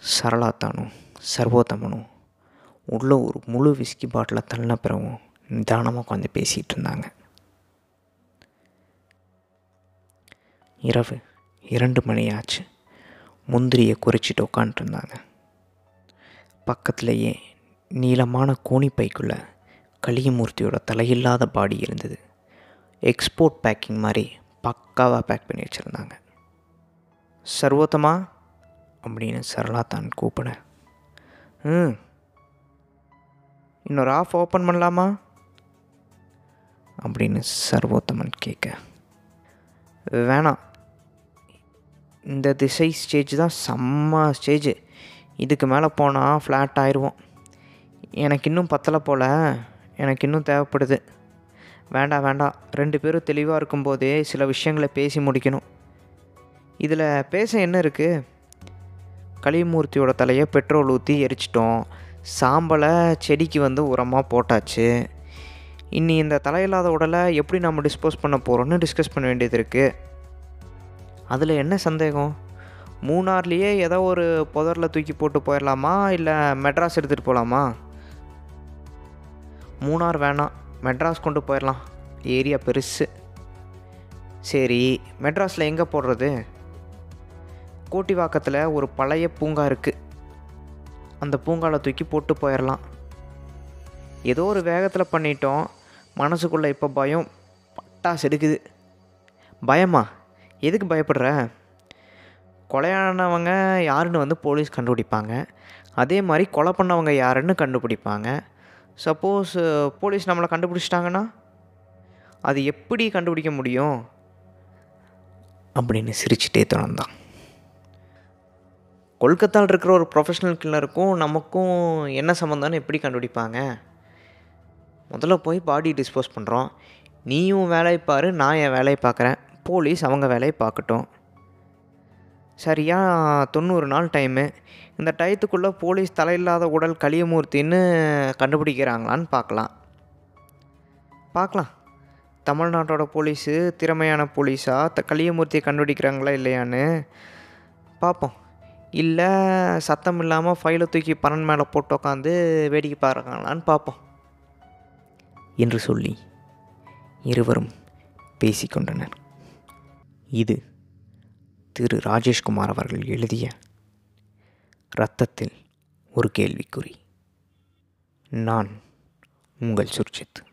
சரளாத்தானும் சர்வோத்தமனும் உள்ள ஒரு முழு விஸ்கி பாட்டிலை தள்ளின பிறகும் நிதானமாக உட்காந்து பேசிகிட்டு இருந்தாங்க. இரவு இரண்டு மணி ஆச்சு. முந்திரியை குறைச்சிட்டு உட்காந்துருந்தாங்க பக்கத்துலேயே நீளமான கோணிப்பைக்குள்ளே கலியமூர்த்தியோட தலையில்லாத பாடி இருந்தது. எக்ஸ்போர்ட் பேக்கிங் மாதிரி பக்காவாக பேக் பண்ணி வச்சுருந்தாங்க. சர்வோத்தமாக அப்படின்னு சரளா தான் கூப்பிட. ம். இன்னொரு ஆஃப் ஓப்பன் பண்ணலாமா? அப்படின்னு சர்வோத்தமன் கேட்க. வேணாம். இந்த திசை ஸ்டேஜ் தான் செம்ம ஸ்டேஜ் இதுக்கு மேலே போனால் ஃப்ளாட் ஆயிடுவோம் எனக்கு இன்னும் பத்தலை போல். எனக்கு இன்னும் தேவைப்படுது. வேண்டாம் வேண்டாம் ரெண்டு பேரும் தெளிவாக இருக்கும்போதே சில விஷயங்களை பேசி முடிக்கணும். இதில் பேச என்ன இருக்குது கலிமூர்த்தியோட தலையை பெட்ரோல் ஊற்றி எரிச்சிட்டோம். சாம்பலை செடிக்கு வந்து உரமாக போட்டாச்சு. இனி இந்த தலையில்லாத உடலை எப்படி நம்ம டிஸ்போஸ் பண்ண போகிறோன்னு டிஸ்கஸ் பண்ண வேண்டியது இருக்குது அதில் என்ன சந்தேகம்? மூணார்லேயே ஏதோ ஒரு புதரில் தூக்கி போட்டு போயிடலாமா இல்லை மெட்ராஸ் எடுத்துகிட்டு போகலாமா மூணார் வேணாம். மெட்ராஸ் கொண்டு போயிடலாம் ஏரியா பெருசு. சரி மெட்ராஸில் எங்கே போடுறது? கோட்டிவாக்கத்தில் ஒரு பழைய பூங்கா இருக்குது அந்த பூங்காவில் தூக்கி போட்டு போயிடலாம் ஏதோ ஒரு வேகத்தில் பண்ணிட்டோம். மனசுக்குள்ளே இப்போ பயம் பட்டாசு எடுக்குது பயமா? எதுக்கு பயப்படுற? கொலையானவங்க யாருன்னு வந்து போலீஸ் கண்டுபிடிப்பாங்க. அதே மாதிரி கொலை பண்ணவங்க யாருன்னு கண்டுபிடிப்பாங்க. சப்போஸ் போலீஸ் நம்மளை கண்டுபிடிச்சிட்டாங்கன்னா? அது எப்படி கண்டுபிடிக்க முடியும்? அப்படின்னு சிரிச்சிட்டே தொடர்ந்தான். கொல்கத்தாவில் இருக்கிற ஒரு ப்ரொஃபஷனல் கில்லருக்கும் நமக்கும் என்ன சம்மந்தம்னு எப்படி கண்டுபிடிப்பாங்க? முதல்ல போய் பாடி டிஸ்போஸ் பண்ணுறோம் நீயும் வேலையை பாரு நான் என் வேலையை பார்க்குறேன். போலீஸ் அவங்க வேலையை பார்க்கட்டும். சரியாக தொண்ணூறு நாள் டைமு இந்த டயத்துக்குள்ளே போலீஸ் தலையில்லாத உடல் கலியமூர்த்தின்னு கண்டுபிடிக்கிறாங்களான்னு பார்க்கலாம். பார்க்கலாம். தமிழ்நாட்டோட போலீஸு திறமையான போலீஸா? த கலியமூர்த்தியை கண்டுபிடிக்கிறாங்களா இல்லையான்னு பார்ப்போம். இல்லை சத்தம் இல்லாமல் ஃபைலை தூக்கி பரன் மேலே போட்டு உட்காந்து வேடிக்கை பார்க்குறாங்களான்னு பார்ப்போம். என்று சொல்லி இருவரும் பேசிக்கொண்டனர் இது திரு ராஜேஷ்குமார் அவர்கள் எழுதிய ரத்தத்தில் ஒரு கேள்விக்குறி. நான் உங்கள் சுர்ஜித்.